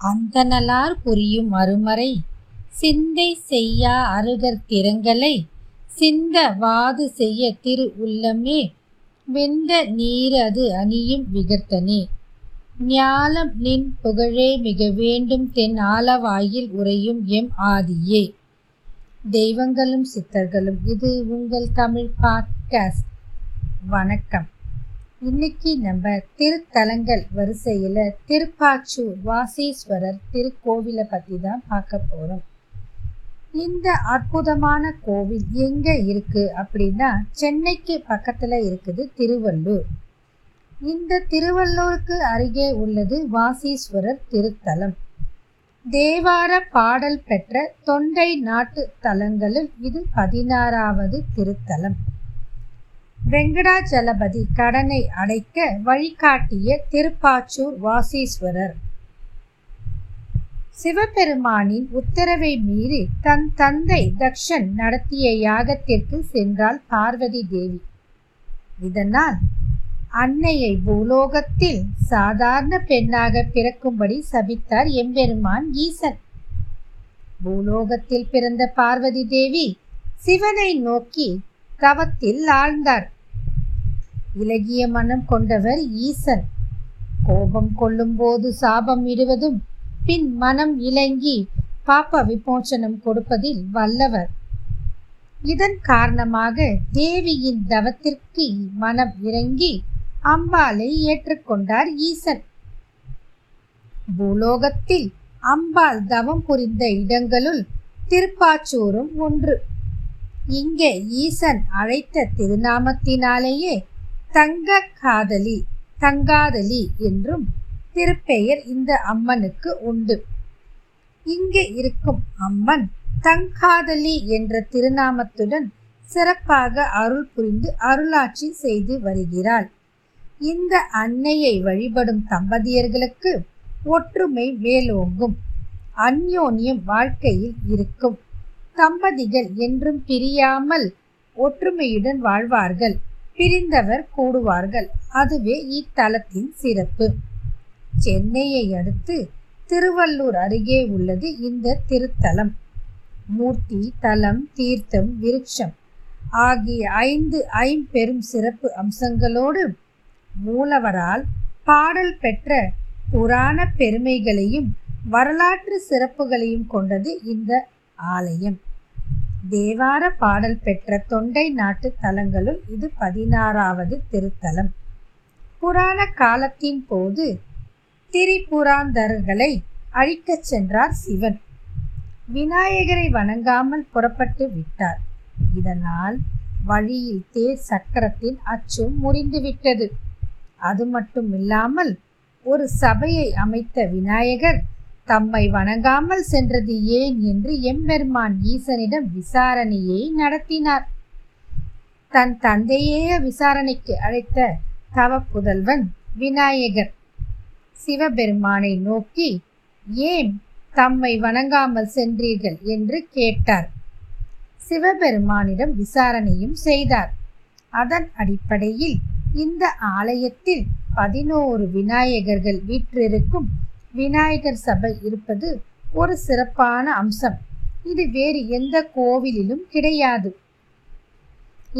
அந்தனலார் புரியும் அருமறை சிந்தை செய்யா அருகர் திறங்களை சிந்த வாது செய்ய திரு உள்ளமே வெந்த நீரது அணியும் விகர்த்தனே. ஞாலம் நின் புகழே மிக வேண்டும் தென் ஆலவாயில் உறையும் எம் ஆதியே தெய்வங்களும் சித்தர்களும் இது உங்கள் தமிழ் பாட்காஸ்ட். வணக்கம். இன்னைக்கு நம்ம திருத்தலங்கள் வரிசையில் திருப்பாச்சூர் வாசீஸ்வரர் திருக்கோவிலை பற்றி தான் பார்க்க போகிறோம் இந்த அற்புதமான கோவில் எங்கே இருக்குது அப்படின்னா சென்னைக்கு பக்கத்தில் இருக்குது திருவள்ளூர். இந்த திருவள்ளூருக்கு அருகே உள்ளது வாசீஸ்வரர் திருத்தலம். தேவார பாடல் பெற்ற தொண்டை நாட்டு தலங்களில் இது பதினாறாவது திருத்தலம். வெங்கடாச்சலபதி கடனை அடைக்க வழிகாட்டிய திருப்பாச்சூர் வாசீஸ்வரர். சிவபெருமானின் உத்தரவை மீறி தன் தந்தை தக்ஷன் நடத்திய யாகத்திற்கு சென்றாள் பார்வதி தேவி. இதனால் அன்னையை பூலோகத்தில் சாதாரண பெண்ணாக பிறக்கும்படி சபித்தார் எம்பெருமான் ஈசன். பூலோகத்தில் பிறந்த பார்வதி தேவி சிவனை நோக்கி தவத்தில் ஆழ்ந்தார். இலகிய மனம் கொண்டவர் ஈசன். கோபம் கொள்ளும்போது சாபம் இடுவதும் பின் மனம் இலங்கி பாப்ப விமோச்சனம் கொடுப்பதில் வல்லவர். இதன் காரணமாக தேவியின் தவத்திற்கு மனம் இறங்கி அம்பாளை ஏற்றுக்கொண்டார் ஈசன். பூலோகத்தில் அம்பாள் தவம் புரிந்த இடங்களுள் திருப்பாச்சூரும் ஒன்று. இங்கே ஈசன் அழைத்த திருநாமத்தினாலேயே தங்க காதலி தங்காதலி என்றும் திருப்பெயர் இந்த அம்மனுக்கு உண்டு. இங்கு இருக்கும் அம்மன் தங்காதலி என்ற திருநாமத்துடன் சிறப்பாக அருள் புரிந்து அருளாட்சி செய்து வருகிறாள். இந்த அன்னையை வழிபடும் தம்பதியர்களுக்கு ஒற்றுமை மேலோங்கும். அந்யோன்யம் வாழ்க்கையில் இருக்கும். தம்பதிகள் என்றும் பிரியாமல் ஒற்றுமையுடன் வாழ்வார்கள். பிரிந்தவர் கூடுவார்கள். அதுவே இத்தலத்தின் சிறப்பு. சென்னையை அடுத்து திருவள்ளூர் அருகே உள்ளது இந்த திருத்தலம். மூர்த்தி தலம் தீர்த்தம் விருட்சம் ஆகிய ஐந்து ஐம்பெரும் சிறப்பு அம்சங்களோடு மூலவரால் பாடல் பெற்ற புராண பெருமைகளையும் வரலாற்று சிறப்புகளையும் கொண்டது இந்த ஆலயம். தேவார பாடல் பெற்ற தொண்டை நாட்டு தலங்களுள் இது பதினாறாவது திருத்தலம். புராண காலத்தின் போது திரிபுராந்தர்களை அழிக்கச் சென்றார் சிவன். விநாயகரை வணங்காமல் புறப்பட்டு விட்டார். இதனால் வழியில் தேர் சக்கரத்தின் அச்சும் முறிந்துவிட்டது அது மட்டும் இல்லாமல் ஒரு சபையை அமைத்த விநாயகர் தம்மை வணங்காமல் சென்றது ஏன் என்று எம்பெருமான் ஈசனிடம் விசாரணையை நடத்தினார். தன் தந்தையே விசாரணைக்கு அழைத்த தவ புதல்வன் விநாயகர். சிவபெருமானை நோக்கி ஏன் தம்மை வணங்காமல் சென்றீர்கள்? என்று கேட்டார். சிவபெருமானிடம் விசாரணையும் செய்தார். அதன் அடிப்படையில் இந்த ஆலயத்தில் பதினோரு விநாயகர்கள் வீற்றிருக்கும் விநாயகர் சபை இருப்பது ஒரு சிறப்பான அம்சம். இது வேறு எந்த கோவிலிலும் கிடையாது.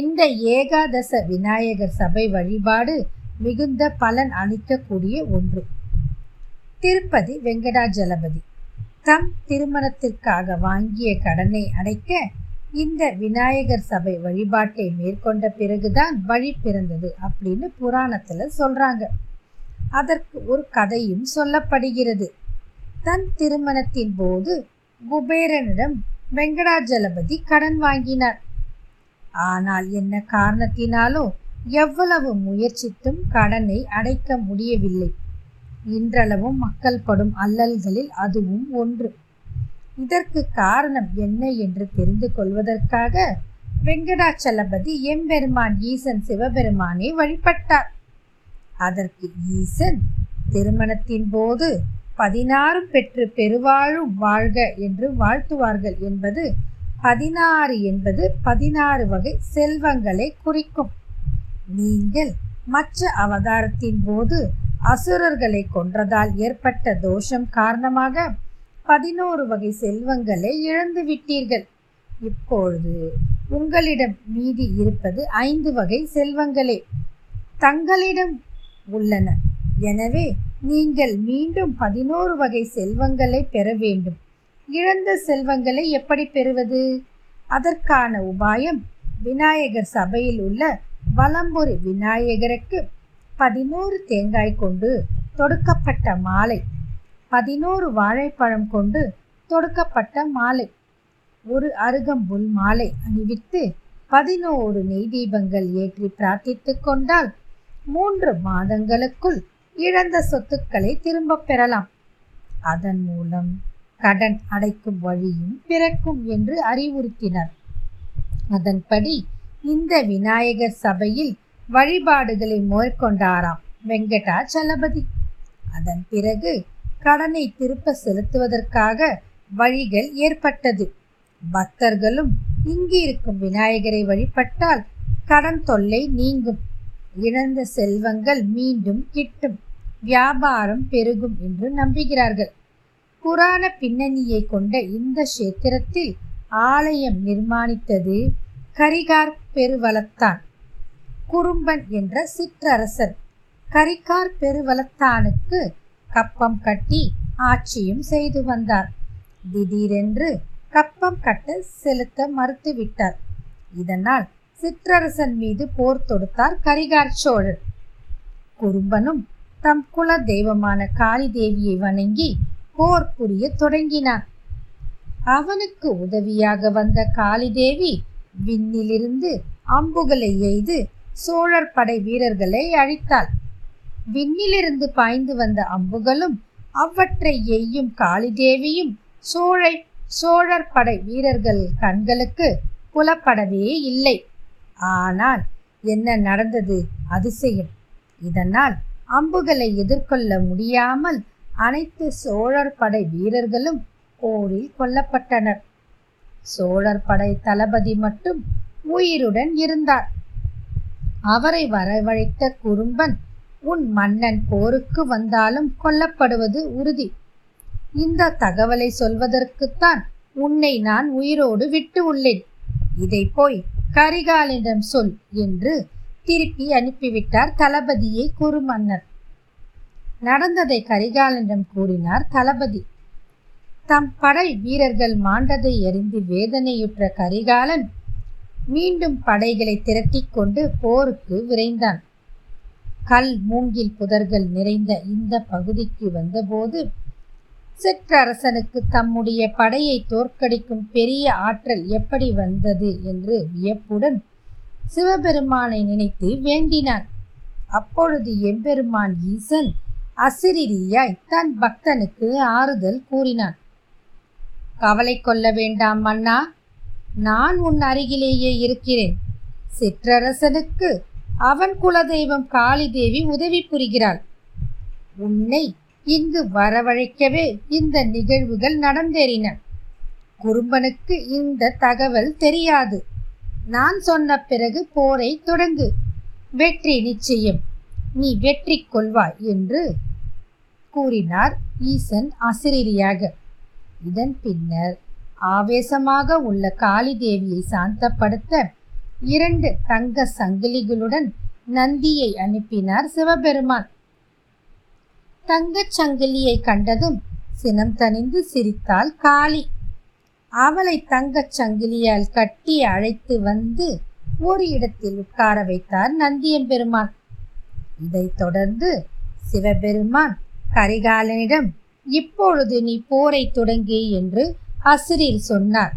இந்த ஏகாதச விநாயகர் சபை வழிபாடு மிகுந்த பலன் அளிக்கக்கூடிய ஒன்று. திருப்பதி வெங்கடாஜலபதி தம் திருமணத்திற்காக வாங்கிய கடனை அடைக்க இந்த விநாயகர் சபை வழிபாட்டை மேற்கொண்ட பிறகுதான் வழி பிறந்தது அப்படின்னு புராணத்துல சொல்றாங்க. அதற்கு ஒரு கதையும் சொல்லப்படுகிறது. தன் திருமணத்தின் போது குபேரனிடம் வெங்கடாஜலபதி கடன் வாங்கினார். ஆனால் என்ன காரணத்தினாலோ எவ்வளவு முயற்சித்தும் கடனை அடைக்க முடியவில்லை. இன்றளவும் மக்கள் படும் அல்லல்களில் அதுவும் ஒன்று. இதற்கு காரணம் என்ன என்று தெரிந்து கொள்வதற்காக வெங்கடாச்சலபதி எம்பெருமான் ஈசன் சிவபெருமானை வழிபட்டார். அதற்கு ஈசன் திருமணத்தின் போது பதினாறு பெற்று பெருவாழும் வாழ்க என்று வாழ்த்துவார்கள் என்பது பதினாறு என்பது பதினாறு வகை செல்வங்களை குறிக்கும். நீங்கள் மற்ற அவதாரத்தின் போது அசுரர்களை கொன்றதால் ஏற்பட்ட தோஷம் காரணமாக பதினோரு வகை செல்வங்களை இழந்து விட்டீர்கள். இப்பொழுது உங்களிடம் மீதி இருப்பது ஐந்து வகை செல்வங்களே. தங்களிடம் உள்ளன. எனவே நீங்கள் மீண்டும் பதினோரு வகை செல்வங்களை பெற வேண்டும். இழந்த செல்வங்களை எப்படி பெறுவது? அதற்கான உபாயம் விநாயகர் சபையில் உள்ள வலம்புரி விநாயகருக்கு பதினோரு தேங்காய் கொண்டு தொடுக்கப்பட்ட மாலை பதினோரு வாழைப்பழம் கொண்டு தொடுக்கப்பட்ட மாலை ஒரு அருகம்புல் மாலை அணிவித்து பதினோரு நெய் தீபங்கள் ஏற்றி பிரார்த்தித்து கொண்டால் மூன்று மாதங்களுக்குள் இழந்த சொத்துக்களை திரும்பப் பெறலாம். அதன் மூலம் கடன் அடைக்கும் வழியும் பிறக்கும் என்று அறிவுறுத்தினர். அதன்படி இந்த விநாயகர் சபையில் வழிபாடுகளை மேற்கொண்டாராம் வெங்கடாச்சலபதி. அதன் பிறகு கடனை திருப்ப செலுத்துவதற்காக வழிகள் ஏற்பட்டது. பக்தர்களும் இங்கு இருக்கும் விநாயகரை வழிபட்டால் கடன் தொல்லை நீங்கும். இழந்த செல்வங்கள் மீண்டும் கிட்டும் வியாபாரம் பெருகும் என்று நம்புகிறார்கள். புராண பின்னணியை கொண்ட இந்த கஷேத்திரத்தில் ஆலயம் நிர்மாணித்தது கரிகார் பெருவளத்தான். குறும்பன் என்ற சிற்றரசர் கரிகார் பெருவளத்தானுக்கு கப்பம் கட்டி ஆட்சியும் செய்து வந்தார். திடீரென்று கப்பம் கட்ட செலுத்த மறுத்துவிட்டார். இதனால் சிற்றரசன் மீது போர் தொடுத்தார் கரிகார் சோழர் குறும்பனும் தம் குல தெய்வமான காளி தேவியை வணங்கி போர் புரிய தொடங்கினான். அவனுக்கு உதவியாக வந்த காளிதேவி விண்ணிலிருந்து அம்புகளை எய்து சோழர் படை வீரர்களை அழித்தாள். விண்ணிலிருந்து பாய்ந்து வந்த அம்புகளும் அவற்றை எய்யும் காளிதேவியும் சோழை சோழர் படை வீரர்கள் கண்களுக்கு புலப்படவே இல்லை. ஆனால் என்ன நடந்தது அதிசயம்? இதனால் அம்புகளை எதிர்கொள்ள முடியாமல் அனைத்து சோழர் படை வீரர்களும் போரில் கொல்லப்பட்டனர். சோழர் படை தளபதி மட்டும் உயிருடன் இருந்தார். அவரை வரவழைத்த குறும்பன் உன் மன்னன் போருக்கு வந்தாலும் கொல்லப்படுவது உறுதி. இந்த தகவலை சொல்வதற்குத்தான் உன்னை நான் உயிரோடு விட்டு உள்ளேன். இதை போய் கரிகாலிடம் சொல் என்று திருப்பி அனுப்பிவிட்டார் தளபதியை குறுமன்னர். நடந்ததை கரிகாலனிடம் கூறினார் தளபதி. தம் படை வீரர்கள் மாண்டதை அறிந்து வேதனையுற்ற கரிகாலன் மீண்டும் படைகளை திரட்டிக் கொண்டு போருக்கு விரைந்தான். கல் மூங்கில் புதர்கள் நிறைந்த இந்த பகுதிக்கு வந்தபோது சிற்றரசனுக்கு தம்முடைய படையை தோற்கடிக்கும் பெரிய ஆற்றல் எப்படி வந்தது என்று வியப்புடன் சிவபெருமானை நினைத்து வேண்டினான். அப்பொழுது எம்பெருமான் ஈசன் அசிரியாய் தன் பக்தனுக்கு ஆறுதல் கூறினான். கவலை கொள்ள வேண்டாம் மன்னா நான் உன் அருகிலேயே இருக்கிறேன். சிற்றரசனுக்கு அவன் குலதெய்வம் காளிதேவி உதவி புரிகிறாள். உன்னை இங்கு வரவழைக்கவே இந்த நிகழ்வுகள் நடந்தேறின. குறும்பனுக்கு இந்த தகவல் தெரியாது. நான் சொன்ன பிறகு போரை தொடங்கு. வெற்றி நிச்சயம். நீ வெற்றி கொள்வாய் என்று கூறினார் ஈசன் அசிரியாக இதன் பின்னர் ஆவேசமாக உள்ள காளி தேவியை சாந்தப்படுத்த இரண்டு தங்க சங்கிலிகளுடன் நந்தியை அனுப்பினார் சிவபெருமான். தங்கச் சங்கிலியை கண்டதும் சினம் தணிந்து சிரித்தாள் காளி. அவளை தங்கச் சங்கிலியால் கட்டி அழைத்து வந்து ஒரு இடத்தில் உட்கார வைத்தார் நந்தியம்பெருமான். இதைத் தொடர்ந்து சிவபெருமான் கரிகாலனிடம் இப்பொழுது நீ போரை தொடங்கி என்று அசிரில் சொன்னார்.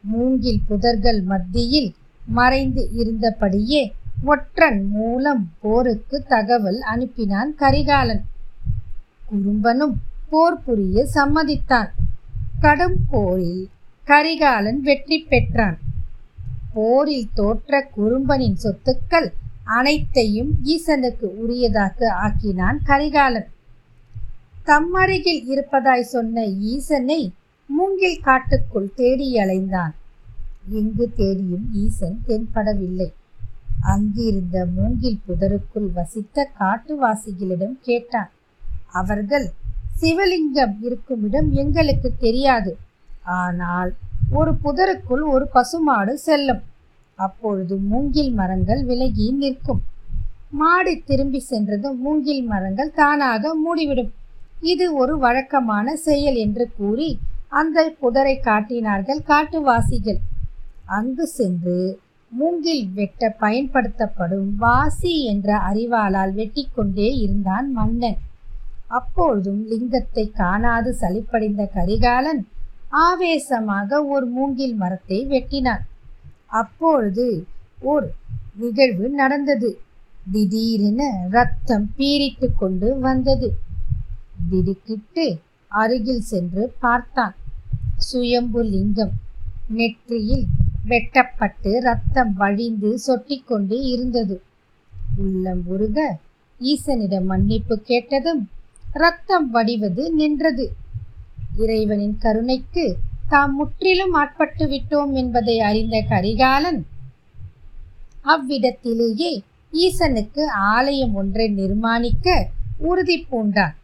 மூங்கில் புதர்கள் மத்தியில் மறைந்து இருந்தபடியே ஒற்றன் மூலம் போருக்கு தகவல் அனுப்பினான் கரிகாலன். குறும்பனும் போர் புரிய சம்மதித்தான். கடும் போரில் கரிகாலன் வெற்றி பெற்றான். போரில் தோற்ற குறும்பனின் சொத்துக்கள் அனைத்தையும் ஈசனுக்கு உரியதாக ஆக்கினான் கரிகாலன். தம்மருகில் இருப்பதாய் சொன்ன ஈசனை மூங்கில் காட்டுக்குள் தேடி அலைந்தான். எங்கு தேடியும் ஈசன் தென்படவில்லை. அங்கிருந்த மூங்கில் புதருக்குள் வசித்த காட்டுவாசிகளிடம் கேட்டான். அவர்கள் சிவலிங்கம் இருக்கும் இடம் எங்களுக்கு தெரியாது. ஆனால் ஒரு புதருக்குள் ஒரு பசுமாடு செல்லும். அப்பொழுது மூங்கில் மரங்கள் விலகி நிற்கும். மாடு திரும்பி சென்றதும் மூங்கில் மரங்கள் தானாக மூடிவிடும். இது ஒரு வழக்கமான செயல் என்று கூறி அந்த புதரை காட்டினார்கள் காட்டுவாசிகள். அங்கு சென்று மூங்கில் வெட்ட பயன்படுத்தப்படும் வாசி என்ற அறிவாளால் வெட்டி கொண்டே இருந்தான் மன்னன். அப்பொழுதும் லிங்கத்தை காணாது சலிப்படைந்த கரிகாலன் ஆவேசமாக ஒரு மூங்கில் மரத்தை வெட்டினான். அப்பொழுது ஓர் நிகழ்வு நடந்தது. திடீரென ரத்தம் பீரிட்டு கொண்டு வந்தது. திடுக்கிட்டு அருகில் சென்று பார்த்தான். சுயம்பு லிங்கம் நெற்றியில் வெட்டப்பட்டு ரத்தம் வழிந்து சொட்டிக்கொண்டு இருந்தது. உள்ளம் உருக ஈசனிடம் மன்னிப்பு கேட்டதும் ரத்தம் வடிவது நின்றது. இறைவனின் கருணைக்கு தாம் முற்றிலும் ஆட்பட்டு விட்டோம் என்பதை அறிந்த கரிகாலன் அவ்விடத்திலேயே ஈசனுக்கு ஆலயம் ஒன்றை நிர்மாணிக்க உறுதி பூண்டான்.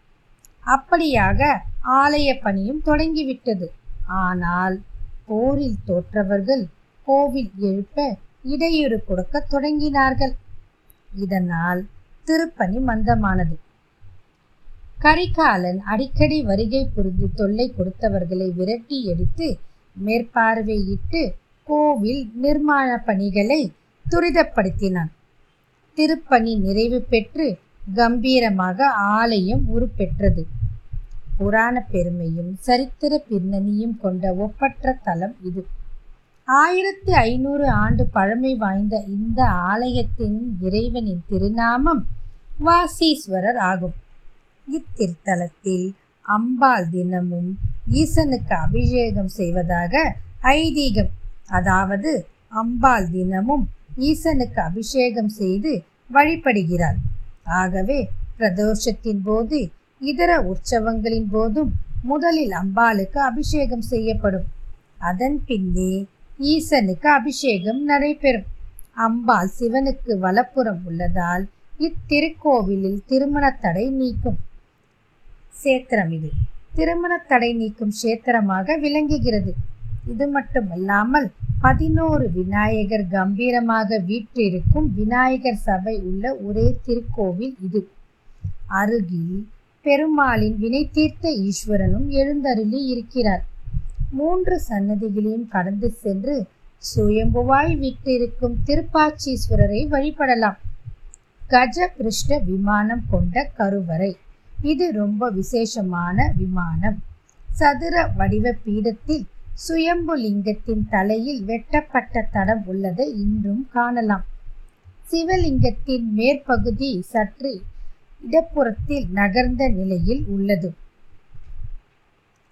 அப்படியாக ஆலய பணியும் தொடங்கிவிட்டது. ஆனால் போரில் தோற்றவர்கள் கோவில் எழுப்ப இடையூறு கொடுக்க தொடங்கினார்கள். இதனால் திருப்பணி மந்தமானது. கரிகாலன் அடிக்கடி வருகை புரிந்து தொல்லை கொடுத்தவர்களை விரட்டி எடுத்து மேற்பார்வையிட்டு கோவில் நிர்மாண பணிகளை துரிதப்படுத்தினான். திருப்பணி நிறைவு பெற்று கம்பீரமாக ஆலயம் உருப்பெற்றது. புராண பெருமையும் சரித்திர பின்னணியும் கொண்ட ஒப்பற்ற தலம் இது. ஆயிரத்தி ஐநூறு ஆண்டு பழமை வாய்ந்த இந்த ஆலயத்தின் இறைவனின் திருநாமம் வாசீஸ்வரர் ஆகும். இத்திருத்தலத்தில் அம்பாள் தினமும் ஈசனுக்கு அபிஷேகம் செய்வதாக ஐதீகம். அதாவது அம்பாள் தினமும் ஈசனுக்கு அபிஷேகம் செய்து வழிபடுகிறார் ஆகவே பிரதோஷத்தின் போது இதர உற்சவங்களின் போதும் முதலில் அம்பாளுக்கு அபிஷேகம் செய்யப்படும். அதன் பின்னே ஈசனுக்கு அபிஷேகம் நடைபெறும். அம்பாள் சிவனுக்கு வலப்புறம் உள்ளதால் இத்திருக்கோவிலில் திருமண தடை நீக்கும். சேத்திரம் இது. திருமண தடை நீக்கும் சேத்திரமாக விளங்குகிறது. இது மட்டுமல்லாமல் பதினோரு விநாயகர் கம்பீரமாக வீற்றிருக்கும் விநாயகர் சபை உள்ள ஒரே திருக்கோவில் இது. அருகில் பெருமாளின் வினை தீர்த்த ஈஸ்வரனும் எழுந்தருளி இருக்கிறார். மூன்று சன்னதிகளையும் கடந்து சென்று சுயம்புவாய் வீட்டிருக்கும் திருப்பாச்சீஸ்வரரை வழிபடலாம். கஜ கிருஷ்ண விமானம் கொண்ட கருவறை. இது ரொம்ப விசேஷமான விமானம். சதுர வடிவ பீடத்தில் சுயம்பு லிங்கத்தின் தலையில் வெட்டப்பட்ட தடம் உள்ளதை இன்றும் காணலாம். சிவலிங்கத்தின் மேற்பகுதி சற்று இடப்புறத்தில் நகர்ந்த நிலையில் உள்ளது.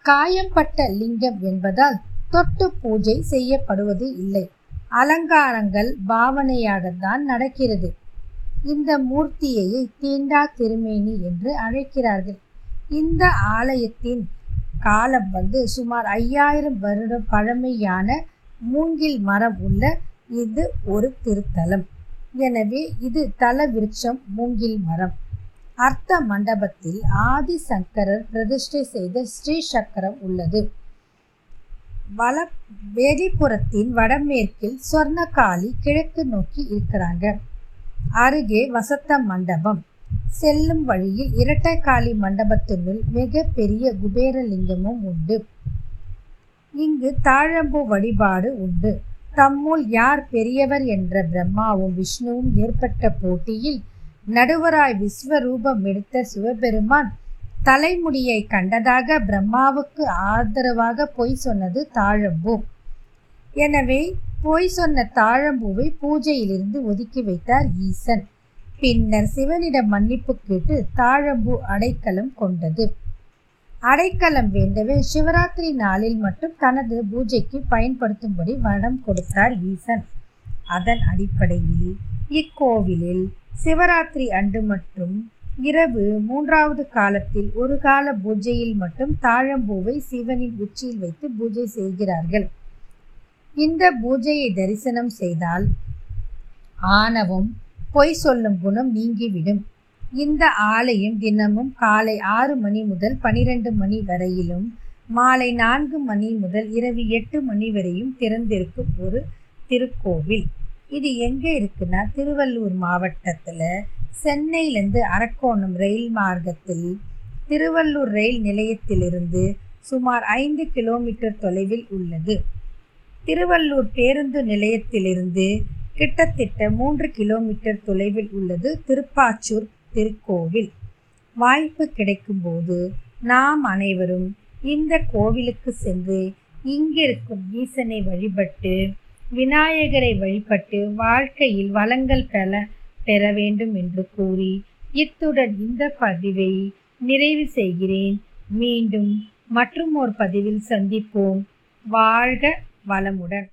காயம்பட்ட லிங்கம் என்பதால் தொட்டு பூஜை செய்யப்படுவது இல்லை. அலங்காரங்கள் பாவனையாகத்தான் நடக்கிறது. இந்த மூர்த்தியை தீண்டா திருமேனி என்று அழைக்கிறார்கள். இந்த ஆலயத்தின் காலம் வந்து சுமார் ஐயாயிரம் வருடம் பழமையான மூங்கில் மரம் உள்ள இது ஒரு திருத்தலம். எனவே இது தல விருட்சம் மூங்கில் மரம். அர்த்த மண்டபத்தில் ஆதி சங்கரர் பிரதிஷ்டை செய்த ஸ்ரீ சக்கரம் உள்ளது. வல வேதிப்புறத்தின் வடமேற்கில் சொர்ணகாளி கிழக்கு நோக்கி இருக்கிறாங்க. அருகே வசத்த மண்டபம். செல்லும் வழியில் இரட்டைக்காளி மண்டபத்தினுள் மிக பெரிய குபேரலிங்கமும் உண்டு. இங்கு தாழம்பு வழிபாடு உண்டு. தம்முள் யார் பெரியவர் என்ற பிரம்மாவும் விஷ்ணுவும் ஏற்பட்ட போட்டியில் நடுவராய் விஸ்வரூபம் எடுத்த சிவபெருமான் தலைமுடியை கண்டதாக பிரம்மாவுக்கு ஆதரவாக பொய் சொன்னது தாழம்பூ. எனவே பொய் சொன்ன தாழம்பூவை பூஜையிலிருந்து ஒதுக்கி வைத்தார் ஈசன். பின்னர் சிவனிடம் மன்னிப்பு கேட்டு தாழம்பூ அடைக்கலம் கொண்டது. அடைக்கலம் வேண்டவே சிவராத்திரி நாளில் மட்டும் தனது பூஜைக்கு பயன்படுத்தும்படி வடம் கொடுத்தார் ஈசன். அதன் அடிப்படையில் இக்கோவிலில் சிவராத்திரி அன்று மட்டும் இரவு மூன்றாவது காலத்தில் ஒரு கால பூஜையில் மட்டும் தாழம்பூவை சிவனின் உச்சியில் வைத்து பூஜை செய்கிறார்கள். இந்த பூஜையை தரிசனம் செய்தால் ஆணவம் பொய் சொல்லும் குணம் நீங்கிவிடும். இந்த ஆலயம் தினமும் காலை ஆறு மணி முதல் பனிரெண்டு மணி வரையிலும் மாலை நான்கு மணி முதல் இரவு எட்டு மணி வரையும் திறந்திருக்கும் ஒரு திருக்கோவில். இது எங்கே இருக்குன்னா திருவள்ளூர் மாவட்டத்தில் சென்னையிலேருந்து அரக்கோணம் ரயில் மார்க்கத்தில் திருவள்ளூர் ரயில் நிலையத்திலிருந்து சுமார் ஐந்து கிலோமீட்டர் தொலைவில் உள்ளது. திருவள்ளூர் பேருந்து நிலையத்திலிருந்து கிட்டத்தட்ட மூன்று கிலோமீட்டர் தொலைவில் உள்ளது திருப்பாச்சூர் திருக்கோவில். வாய்ப்பு கிடைக்கும்போது நாம் அனைவரும் இந்த கோவிலுக்கு சென்று இங்கிருக்கும் ஈசனை வழிபட்டு விநாயகரை வழிபட்டு வாழ்க்கையில் வளங்கள் பெற பெற வேண்டும் என்று கூறி இத்துடன் இந்த பதிவை நிறைவு செய்கிறேன். மீண்டும் மற்றும் ஒரு பதிவில் சந்திப்போம். வாழ்க வளமுடன்.